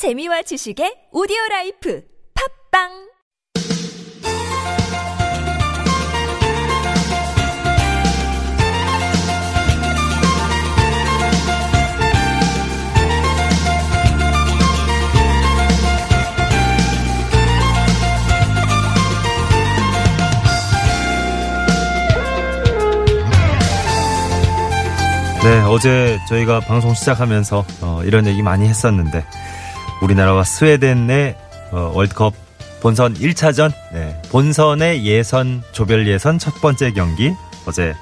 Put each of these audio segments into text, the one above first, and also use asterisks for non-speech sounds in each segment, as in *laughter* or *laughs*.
재미와 지식의 오디오 라이프 팝빵! 네, 어제 저희가 방송 시작하면서 어, 이런 얘기 많이 했었는데 우리나라와 스웨덴의 어, 월드컵 본선 1차전 네, 본선의 예선 조별 예선 첫 번째 경기 어제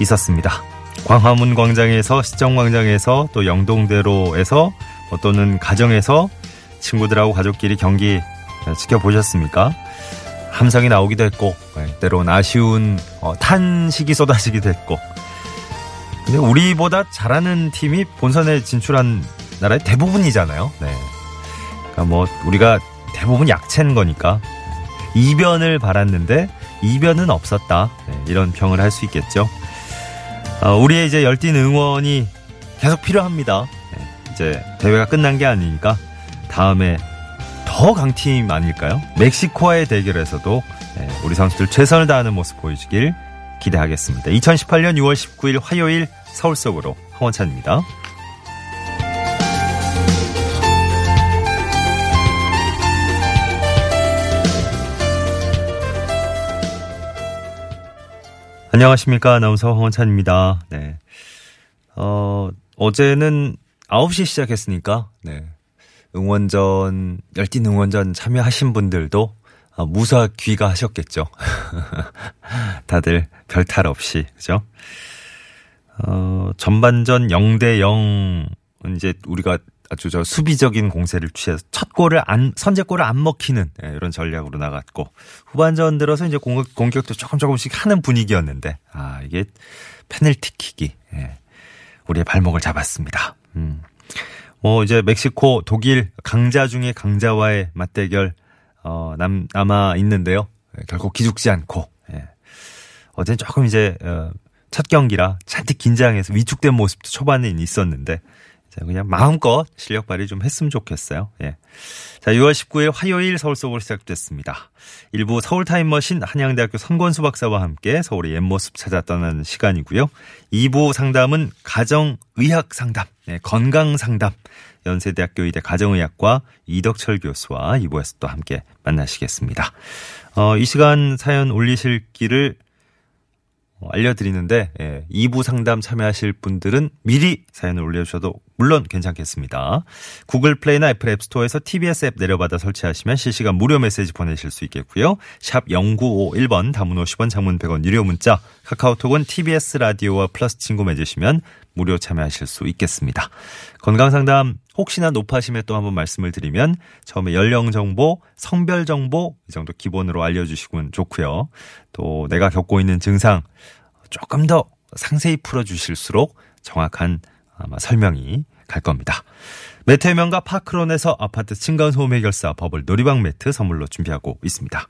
있었습니다. 광화문 광장에서 시청 광장에서 또 영동대로에서 뭐 또는 가정에서 친구들하고 가족끼리 경기 네, 지켜보셨습니까? 함성이 나오기도 했고 네, 때론 아쉬운 어, 탄식이 쏟아지기도 했고 근데 우리보다 잘하는 팀이 본선에 진출한 나라의 대부분이잖아요. 네. 그러니까 뭐 우리가 대부분 약체인 거니까 이변을 바랐는데 이변은 없었다. 네, 이런 평을 할 수 있겠죠. 어, 우리의 이제 열띤 응원이 계속 필요합니다. 네, 이제 대회가 끝난 게 아니니까 다음에 더 강팀 아닐까요? 멕시코와의 대결에서도 네, 우리 선수들 최선을 다하는 모습 보여주길 기대하겠습니다. 2018년 6월 19일 화요일 서울 속으로 황원찬입니다. 안녕하십니까. 아나운서 황원찬입니다. 네. 어, 어제는 9시 시작했으니까, 네. 응원전, 열띤 응원전 참여하신 분들도 어, 무사 귀가하셨겠죠. *laughs* 다들 별 탈 없이, 그죠? 어, 전반전 0대 0, 이제 우리가 아주 저 수비적인 공세를 취해서 첫 골을 안, 선제골을 안 먹히는 예, 이런 전략으로 나갔고, 후반전 들어서 이제 공격, 공격도 조금 조금씩 하는 분위기였는데, 아, 이게 페널티킥이, 예, 우리의 발목을 잡았습니다. 음. 뭐 이제 멕시코, 독일 강자 중에 강자와의 맞대결, 어, 남, 남아 있는데요. 예, 결국 기죽지 않고, 예. 어제는 조금 이제, 어, 첫 경기라 잔뜩 긴장해서 위축된 모습도 초반에 있었는데 그냥 마음껏 실력 발휘 좀 했으면 좋겠어요. 예. 자, 6월 19일 화요일 서울 속으로 시작됐습니다. 일부 서울 타임머신 한양대학교 선권수 박사와 함께 서울의 옛 모습 찾아 떠나는 시간이고요. 2부 상담은 가정 의학 상담, 네, 건강 상담. 연세대학교 의대 가정의학과 이덕철 교수와 2부에서 또 함께 만나시겠습니다. 어, 이 시간 사연 올리실 길을 어, 알려드리는데 예, 2부 상담 참여하실 분들은 미리 사연을 올려주셔도 물론 괜찮겠습니다. 구글 플레이나 애플 앱스토어에서 TBS 앱 내려받아 설치하시면 실시간 무료 메시지 보내실 수 있겠고요. 샵 0951번 단문 50원 장문 100원 유료 문자 카카오톡은 TBS 라디오와 플러스 친구 맺으시면 무료 참여하실 수 있겠습니다. 건강상담 혹시나 높아심에 또 한번 말씀을 드리면 처음에 연령 정보, 성별 정보 이 정도 기본으로 알려주시면 좋고요. 또 내가 겪고 있는 증상 조금 더 상세히 풀어주실수록 정확한 아마 설명이 갈 겁니다. 매트 해명과 파크론에서 아파트 층간 소음 해결사 버블 놀이방 매트 선물로 준비하고 있습니다.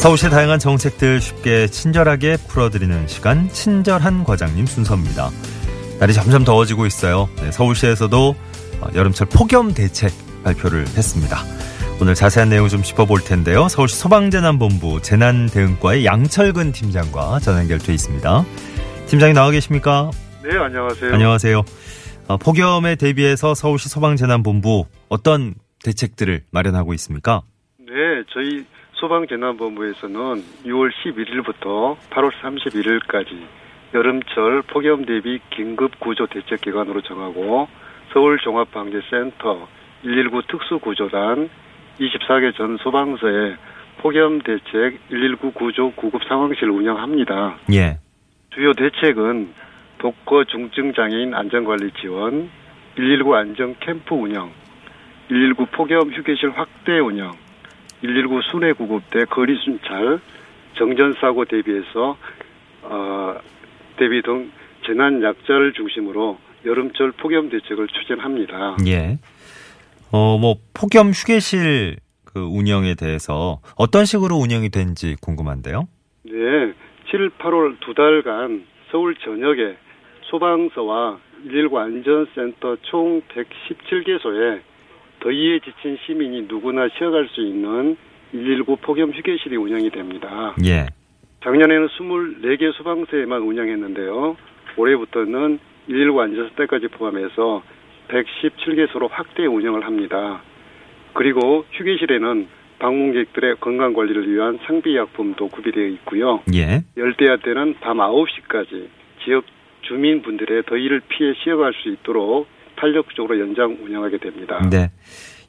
서울시의 다양한 정책들 쉽게 친절하게 풀어드리는 시간 친절한 과장님 순서입니다. 날이 점점 더워지고 있어요. 네, 서울시에서도 어, 여름철 폭염 대책 발표를 했습니다. 오늘 자세한 내용 좀 짚어볼 텐데요. 서울시 소방재난본부 재난대응과의 양철근 팀장과 전화 연결돼 있습니다. 팀장님 나와 계십니까? 네, 안녕하세요. 안녕하세요. 어, 폭염에 대비해서 서울시 소방재난본부 어떤 대책들을 마련하고 있습니까? 네, 저희 소방재난본부에서는 6월 11일부터 8월 31일까지 여름철 폭염 대비 긴급 구조 대책 기관으로 정하고 서울 종합방재센터 119 특수구조단 24개 전 소방서에 폭염 대책 119 구조 구급 상황실 운영합니다. 예. 주요 대책은 독거 중증 장애인 안전관리 지원, 119 안전 캠프 운영, 119 폭염 휴게실 확대 운영, 119 순회 구급대 거리 순찰, 정전 사고 대비해서 어, 대비 등 재난 약자를 중심으로 여름철 폭염 대책을 추진합니다. 예. 어, 뭐, 폭염 휴게실 그 운영에 대해서 어떤 식으로 운영이 된지 궁금한데요. 네, 7, 8월 두 달간 서울 전역에 소방서와 119 안전센터 총 117개소에 더위에 지친 시민이 누구나 쉬어갈 수 있는 119 폭염 휴게실이 운영이 됩니다. 예. 작년에는 24개 소방서에만 운영했는데요. 올해부터는 119 안전센터까지 포함해서 117개소로 확대 운영을 합니다. 그리고 휴게실에는 방문객들의 건강 관리를 위한 상비 약품도 구비되어 있고요. 예. 열대야 때는 밤 9시까지 지역 주민분들의 더위를 피해 쉬어갈 수 있도록 탄력적으로 연장 운영하게 됩니다. 네.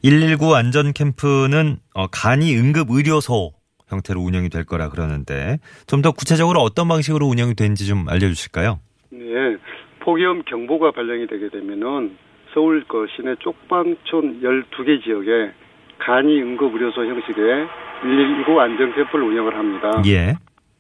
119 안전 캠프는 어, 간이 응급 의료소 형태로 운영이 될 거라 그러는데 좀 더 구체적으로 어떤 방식으로 운영이 되는지 좀 알려주실까요? 네. 폭염 경보가 발령이 되게 되면은 서울 그 시내 쪽방촌 12개 지역에 간이 응급 의료소 형식의 119 안전 캠프를 운영을 합니다. 예.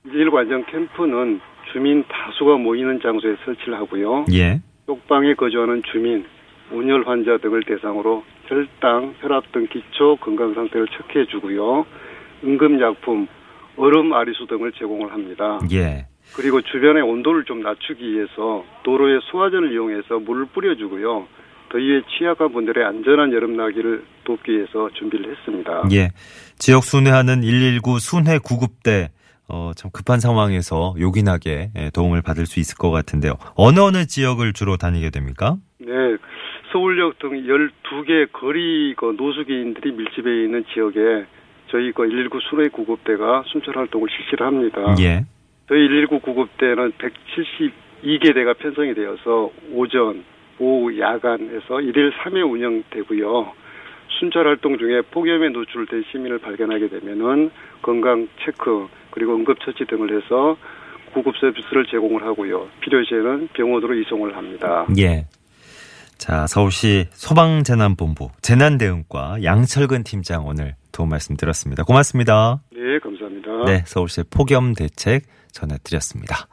119 안전 캠프는 주민 다수가 모이는 장소에 설치를 하고요. 예. 쪽방에 거주하는 주민, 온열 환자 등을 대상으로 혈당, 혈압 등 기초 건강 상태를 체크해 주고요. 응급약품, 얼음 아리수 등을 제공을 합니다. 예. 그리고 주변의 온도를 좀 낮추기 위해서 도로에 수화전을 이용해서 물을 뿌려주고요. 더위에 취약한 분들의 안전한 여름나기를 돕기 위해서 준비를 했습니다. 예. 지역 순회하는 119 순회 구급대 어, 참 급한 상황에서 요긴하게 예, 도움을 받을 수 있을 것 같은데요. 어느 어느 지역을 주로 다니게 됩니까? 네. 서울역 등 12개 거리 그 노숙인들이 밀집해 있는 지역에 저희 그 119 순회 구급대가 순찰 활동을 실시를 합니다. 예. 저희 119 구급대는 172개 대가 편성이 되어서 오전, 오후, 야간에서 일일 3회 운영되고요. 순찰 활동 중에 폭염에 노출된 시민을 발견하게 되면은 건강 체크 그리고 응급처치 등을 해서 구급 서비스를 제공을 하고요. 필요시에는 병원으로 이송을 합니다. 예. 자, 서울시 소방재난본부 재난대응과 양철근 팀장 오늘 도움 말씀 들었습니다. 고맙습니다. 네, 감사합니다. 네, 서울시 폭염 대책 전해드렸습니다.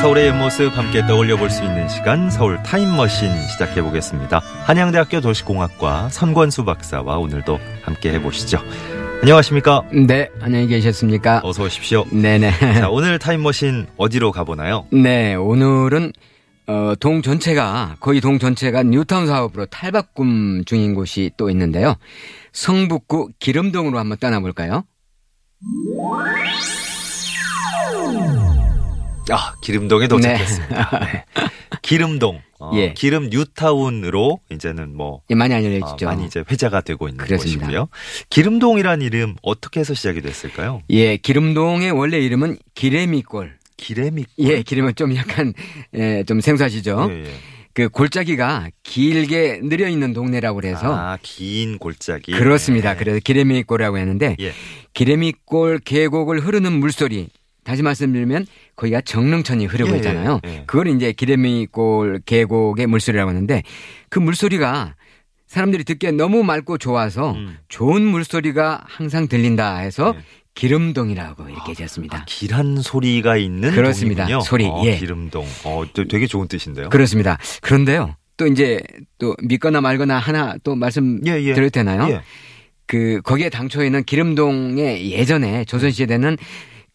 서울의 옆모습 함께 떠올려 볼 수 있는 시간 서울 타임머신 시작해 보겠습니다. 한양대학교 도시공학과 선권수 박사와 오늘도 함께 해보시죠. 안녕하십니까? 네, 안녕히 계셨습니까? 어서 오십시오. 네네. 자, 오늘 타임머신 어디로 가보나요? 네, 오늘은 어, 동 전체가 거의 동 전체가 뉴타운 사업으로 탈바꿈 중인 곳이 또 있는데요. 성북구 기름동으로 한번 떠나볼까요? 아, 기름동에 도착했습니다. 네. *laughs* 기름동. 어, 예. 기름 뉴타운으로 이제는 뭐 예, 많이 어, 알려졌죠. 많이 이제 회자가 되고 있는 그렇습니다. 곳이고요. 기름동이란 이름 어떻게 해서 시작이 됐을까요? 예, 기름동의 원래 이름은 기레미골. 기레미. 예, 기름은 좀 약간 예, 좀 생소하시죠. 예, 예. 그 골짜기가 길게 느려 있는 동네라고 그래서 아, 긴 골짜기. 그렇습니다. 네. 그래서 기레미골이라고 했는데 예. 기레미골 계곡을 흐르는 물소리 다시 말씀드리면 거기가 정릉천이 흐르고 예, 있잖아요. 예, 예. 그걸 이제 기레미골 계곡의 물소리라고 하는데 그 물소리가 사람들이 듣기에 너무 맑고 좋아서 음. 좋은 물소리가 항상 들린다 해서 예. 기름동이라고 이렇게 지었습니다. 길한 소리가 있는 그렇습니다. 동이군요. 소리, 어, 예. 기름동. 어, 또 되게 좋은 뜻인데요. 그렇습니다. 그런데요. 또 이제 또 믿거나 말거나 하나 또 말씀 예, 예. 드려도 되나요? 예. 그 거기에 당초에는 기름동에 예전에 조선 시대는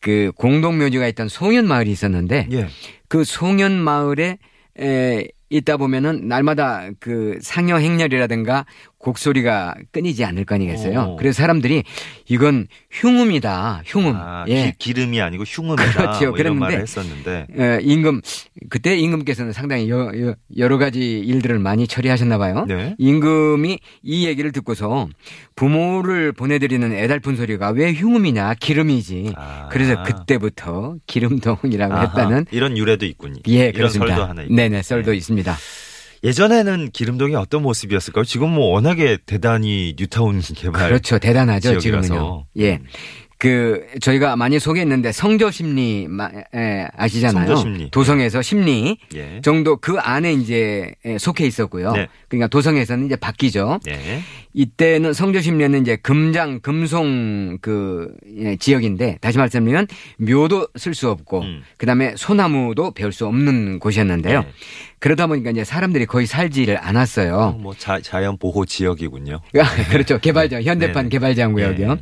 그 공동묘지가 있던 송현 마을이 있었는데 예. 그 송현 마을에 에 있다 보면은 날마다 그 상여 행렬이라든가 곡소리가 끊이지 않을 거 아니겠어요. 오. 그래서 사람들이 이건 흉음이다. 흉음. 아, 예. 기, 름이 아니고 흉음이다. *laughs* 그렇죠. 뭐 이런 그랬는데 말을 했었는데. 에, 임금 그때 임금께서는 상당히 여, 여, 여러 가지 일들을 많이 처리하셨나 봐요. 네. 임금이 이 얘기를 듣고서 부모를 보내드리는 애달픈 소리가 왜 흉음이냐 기름이지. 아. 그래서 그때부터 기름동이라고 아하, 했다는 이런 유래도 있군요. 예 그렇습니다. 설도 하나 있고. 네네 썰도 네. 있습니다. 예전에는 기름동이 어떤 모습이었을까요? 지금 뭐 워낙에 대단히 뉴타운 *laughs* 개발 그렇죠 대단하죠 지역이라서. 지금은요. 예. 그 저희가 많이 소개했는데 성조 심리 마- 에, 아시잖아요. 성조 심리. 도성에서 심리 예. 정도 그 안에 이제 에, 속해 있었고요. 네. 그러니까 도성에서는 이제 바뀌죠. 예. 이때는 성조 심리는 이제 금장 금송 그 예, 지역인데 다시 말씀드리면 묘도 쓸 수 없고 음. 그다음에 소나무도 배울 수 없는 곳이었는데요. 네. 그러다 보니까 이제 사람들이 거의 살지를 않았어요. 뭐 자, 자연 보호 지역이군요. *laughs* 그렇죠. 개발장, 현대판 네네. 개발장 구역이요.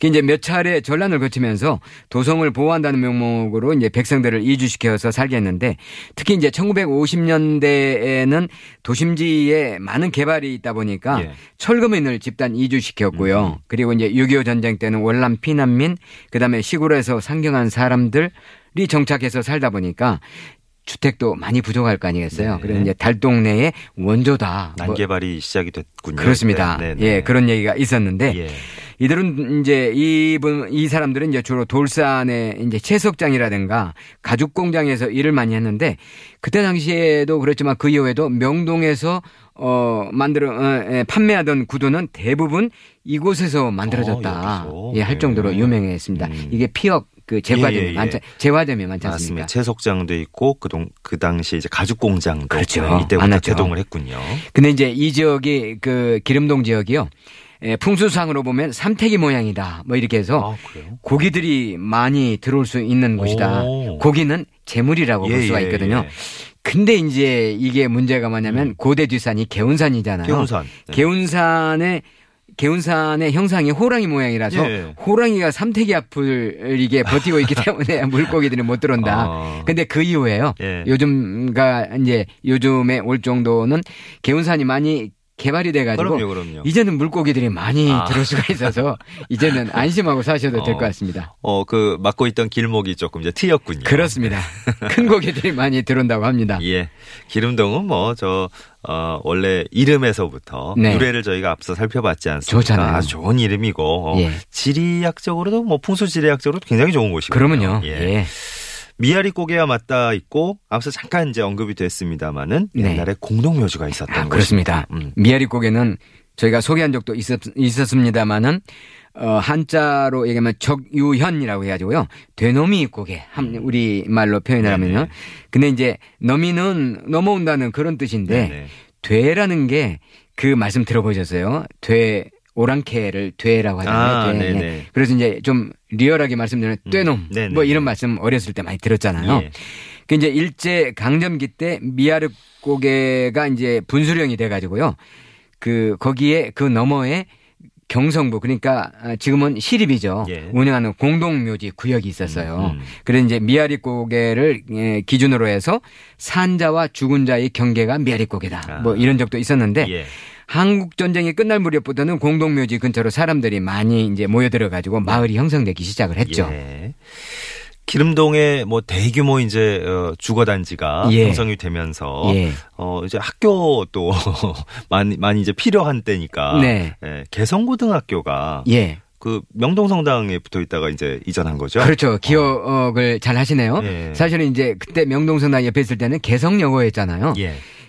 네. 그 이제 몇 차례 전란을 거치면서 도성을 보호한다는 명목으로 이제 백성들을 이주시켜서 살게 했는데 특히 이제 1950년대에는 도심지에 많은 개발이 있다 보니까 예. 철거민을 집단 이주시켰고요. 그리고 이제 6.25 전쟁 때는 월남 피난민 그다음에 시골에서 상경한 사람들이 정착해서 살다 보니까 주택도 많이 부족할 거 아니겠어요. 네. 그리고 이제 달동네의 원조다. 뭐 난개발이 시작이 됐군요. 그렇습니다. 네, 네, 예, 네. 그런 얘기가 있었는데 예. 이들은 이제 이분 이 사람들은 이제 주로 돌산의 이제 채석장이라든가 가죽 공장에서 일을 많이 했는데 그때 당시에도 그렇지만 그 이후에도 명동에서 어 만들어 어, 예, 판매하던 구두는 대부분 이곳에서 만들어졌다. 어? 예, 할 정도로 네. 유명했습니다. 음. 이게 피혁 그 제과점이 예, 예, 예. 많지 제과점이 많지. 않습니까? 채석장도 있고 그동 그 당시 이제 가죽 공장도 그렇죠. 네, 이때부터 많았죠. 개동을 했군요. 근데 이제 이 지역이 그 기름동 지역이요. 예, 풍수상으로 보면 삼태기 모양이다. 뭐 이렇게 해서 아? 고기들이 많이 들어올 수 있는 곳이다. 오. 고기는 재물이라고 볼 예, 수가 예, 있거든요. 예. 근데 이제 이게 문제가 뭐냐면 고대 뒤산이 개운산이잖아요. 개운산. 네. 개운산의 개운산의 형상이 호랑이 모양이라서 예. 호랑이가 삼태기 앞을 이게 버티고 있기 *laughs* 때문에 물고기들이 못 들어온다. 아. 근데 그 이후에요. 예. 요즘가 이제 요즘에 올 정도는 개운산이 많이 개발이 돼가지고 그럼요, 그럼요. 이제는 물고기들이 많이 아. 들어올 수가 있어서 *laughs* 이제는 안심하고 사셔도 될 어. 것 같습니다. 어, 그 막고 있던 길목이 조금 이제 트였군요. 그렇습니다. *laughs* 큰 고기들이 많이 들어온다고 합니다. 예. 기름동은 뭐, 저, 어, 원래 이름에서부터 네. 유래를 저희가 앞서 살펴봤지 않습니까? 좋잖아요. 아주 좋은 이름이고, 어, 예. 지리학적으로도 뭐 풍수지리학적으로도 굉장히 좋은 곳이거든요. 그러면요. 예. 예. 미아리 고개와 맞닿아 있고, 앞서 잠깐 이제 언급이 됐습니다마는 네. 옛날에 공동묘지가 있었던 아. 그렇습니다. 음. 미아리 고개는 저희가 소개한 적도 있었, 있었습니다만은 어, 한자로 얘기하면 적유현이라고 해가지고요. 되놈이 고개. 한, 우리 말로 표현을 음. 네네. 하면요. 근데 이제 너미는 넘어온다는 그런 뜻인데 네네. 되라는 게 그 말씀 들어보셨어요? 돼 오랑캐를 되라고 하잖아요. 아, 돼. 네네. 네. 그래서 이제 좀 리얼하게 말씀드리면 떼놈 네네. 뭐 이런 말씀 어렸을 때 많이 들었잖아요. 예. 그 이제 일제 강점기 때 미아르 고개가 이제 분수령이 돼 가지고요. 그 거기에 그 너머에 경성부 그러니까 지금은 시립이죠. 예. 운영하는 공동묘지 구역이 있었어요. 음, 음. 그래서 이제 미아리 고개를 예, 기준으로 해서 산자와 죽은 자의 경계가 미아리 고개다. 아. 뭐 이런 적도 있었는데 예. 한국 전쟁이 끝날 무렵부터는 공동묘지 근처로 사람들이 많이 이제 모여들어 가지고 마을이 형성되기 시작을 했죠. 예. 기름동에 뭐 대규모 이제 어, 주거 단지가 예. 형성이 되면서 예. 어 이제 학교도 *laughs* 많이 많이 이제 필요한 때니까 네. 예, 개성고등학교가 예. 그 명동성당에 붙어 있다가 이제 이전한 거죠. 그렇죠. 기억을 잘 하시네요. 예. 사실은 이제 그때 명동성당 옆에 있을 때는 개성여고였잖아요.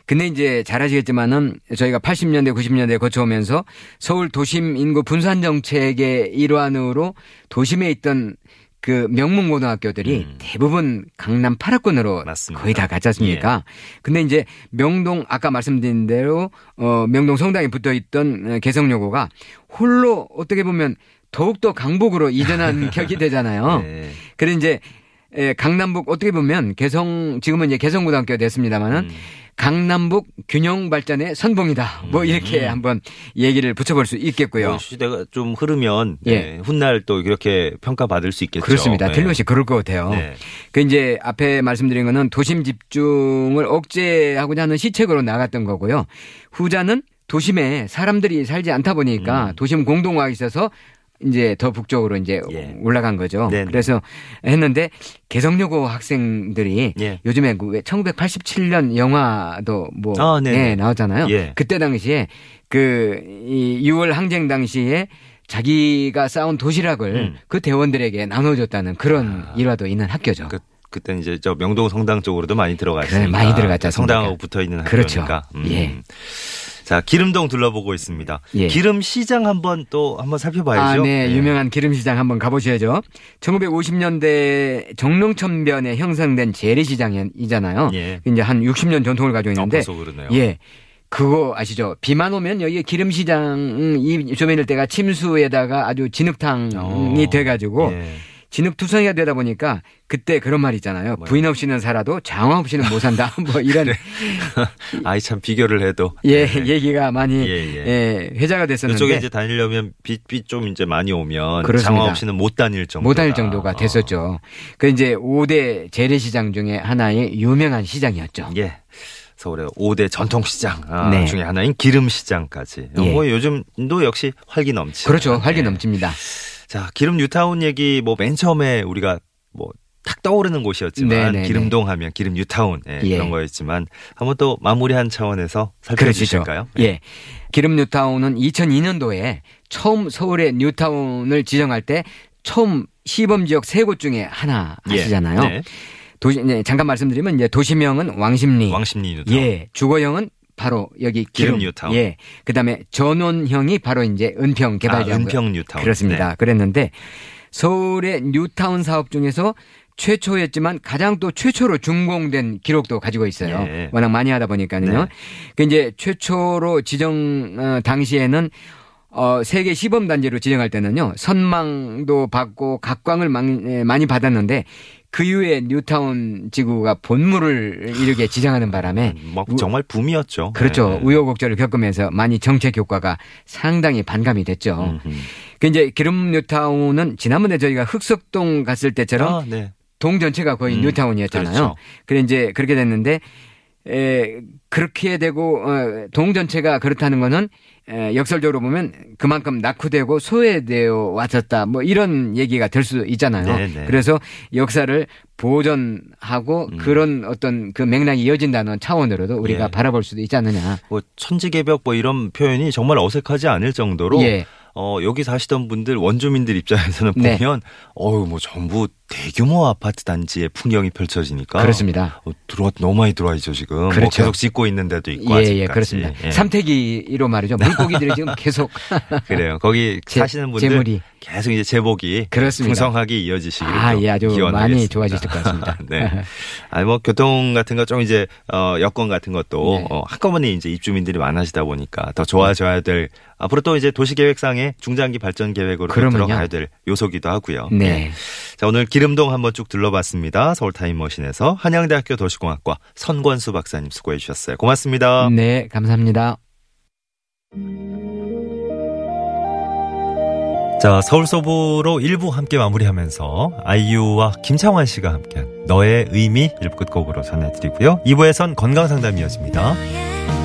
예. 근데 이제 잘 아시겠지만은 저희가 80년대, 90년대에 거쳐오면서 서울 도심 인구 분산 정책의 일환으로 도심에 있던 그 명문 고등학교들이 음. 대부분 강남 8학군으로 맞습니다. 거의 다 갔지 않습니까? 근데 이제 명동 아까 말씀드린 대로 어 명동 성당에 붙어 있던 어, 개성여고가 홀로 어떻게 보면 더욱더 강북으로 이전한 *laughs* 격이 되잖아요. 네. 그래 이제 에, 강남북 어떻게 보면 개성 지금은 이제 개성고등학교가 됐습니다만은 음. 강남북 균형 발전의 선봉이다. 뭐 이렇게 한번 얘기를 붙여볼 수 있겠고요. 뭐 시대가 좀 흐르면 예. 네, 훗날 또 이렇게 평가받을 수 있겠죠. 그렇습니다. 네. 틀림없이 그럴 것 같아요. 네. 그 이제 앞에 말씀드린 거는 도심 집중을 억제하고자 하는 시책으로 나갔던 거고요. 후자는 도심에 사람들이 살지 않다 보니까 음. 도심 공동화가 있어서 이제 더 북쪽으로 이제 예. 올라간 거죠. 네네. 그래서 했는데 개성여고 학생들이 예. 요즘에 그 1987년 영화도 뭐 아. 예, 나왔잖아요. 예. 그때 당시에 그이 6월 항쟁 당시에 자기가 쌓은 도시락을 음. 그 대원들에게 나눠줬다는 그런 아. 일화도 있는 학교죠. 그 그때 이제 저 명동 성당 쪽으로도 많이 들어가 그래, 많이 않습니까? 성당하고 붙어 있는 그렇죠. 학교니까. 음. 예. 자, 기름동 둘러보고 있습니다. 예. 기름 시장 한번 또 한번 살펴봐야죠. 아, 네. 유명한 기름 시장 한번 가보셔야죠. 1950년대 정릉천변에 형성된 재래시장이잖아요. 예. 이제 한 60년 전통을 가지고 있는데. 어. 예. 그거 아시죠? 비만 오면 여기 기름시장 이 조면일 때가 침수에다가 아주 진흙탕이 어, 돼가지고 예. 진흙투성이가 되다 보니까 그때 그런 말 있잖아요. 부인 없이는 살아도 장화 없이는 못 산다. *laughs* 뭐 이런 *laughs* 아이 참 비교를 해도 예 네. 얘기가 많이 예, 예. 예, 회자가 됐었는데 이쪽에 이제 다니려면 빛빛 좀 이제 많이 오면 그렇습니다. 장화 없이는 못 다닐 정도 못 다닐 정도가 됐었죠. 그 이제 5대 재래시장 중에 하나의 유명한 시장이었죠. 예. 서울의 5대 전통시장 아, 네. 중에 하나인 기름시장까지. 예. 뭐 요즘도 역시 활기 넘치죠. 그렇죠. 활기 예. 넘칩니다. 자, 기름 뉴타운 얘기 뭐 맨 처음에 우리가 뭐 탁 떠오르는 곳이었지만 네네네. 기름동 하면 기름 뉴타운 예, 예. 그런 거였지만 한번 또 마무리한 차원에서 살펴주실까요? 네. 예. 기름 뉴타운은 2002년도에 처음 서울의 뉴타운을 지정할 때 처음 시범 지역 세 곳 중에 하나 예. 아시잖아요. 네. 도시 네, 잠깐 말씀드리면 이제 도시명은 왕십리. 왕십리 뉴타운. 예. 주거형은 바로 여기 기름 기름, 뉴타운. 예. 그다음에 전원형이 바로 이제 은평 개발지구. 아, 은평 뉴타운. 그렇습니다. 네. 그랬는데 서울의 뉴타운 사업 중에서 최초였지만 가장 또 최초로 준공된 기록도 가지고 있어요. 예. 워낙 많이 하다 보니까요. 네. 그 이제 최초로 지정 어, 당시에는 어, 세계 시범 단지로 지정할 때는요. 선망도 받고 각광을 많이, 예, 많이 받았는데 그 이후에 뉴타운 지구가 본물을 이렇게 지정하는 바람에 뭐 우- 정말 붐이었죠. 그렇죠. 네. 우여곡절을 겪으면서 많이 정책 효과가 상당히 반감이 됐죠. 그 이제 기름 뉴타운은 지난번에 저희가 흑석동 갔을 때처럼 아, 네. 동 전체가 거의 음, 뉴타운이었잖아요. 그렇죠. 그래 이제 그렇게 됐는데 에, 그렇게 되고 어, 동 전체가 그렇다는 거는 에, 역설적으로 보면 그만큼 낙후되고 소외되어 왔었다. 뭐 이런 얘기가 될 수 있잖아요. 네, 네. 그래서 역사를 보존하고 음. 그런 어떤 그 맥락이 이어진다는 차원으로도 우리가 예. 바라볼 수도 있지 않느냐. 뭐 천지개벽 뭐 이런 표현이 정말 어색하지 않을 정도로 예. 어, 여기 사시던 분들 원주민들 입장에서는 네. 보면 어유 뭐 전부 대규모 아파트 단지의 풍경이 펼쳐지니까 그렇습니다. 어, 들어와 너무 많이 들어와 있죠 지금. 뭐 그렇죠. 계속 짓고 있는 데도 있고 예, 아직까지. 예, 그렇습니다. 예. 삼태기로 말이죠. 물고기들이 지금 계속 *laughs* 그래요. 거기 *laughs* 제- 사시는 분들 재물이. 계속 이제 제복이 그렇습니다. 풍성하게 이어지시기를 아, 또 예, 아주 기원하겠습니다. 많이 좋아지실 것 같습니다. *laughs* 네. 아니 뭐 교통 같은 거 좀 이제 어 여건 같은 것도 네. 어, 한꺼번에 이제 입주민들이 많아지다 보니까 더 좋아져야 될 앞으로 또 이제 도시 계획상의 중장기 발전 계획으로 그러면요. 들어가야 될 요소기도 하고요. 네. 자, 오늘 기름동 한번 쭉 둘러봤습니다. 서울 타임머신에서 한양대학교 도시공학과 선권수 박사님 수고해 주셨어요. 고맙습니다. 네, 감사합니다. 자, 서울서부로 1부 함께 마무리하면서 아이유와 김창완 씨가 함께한 너의 의미 1부 끝곡으로 전해드리고요. 2부에선 건강상담이었습니다. 너의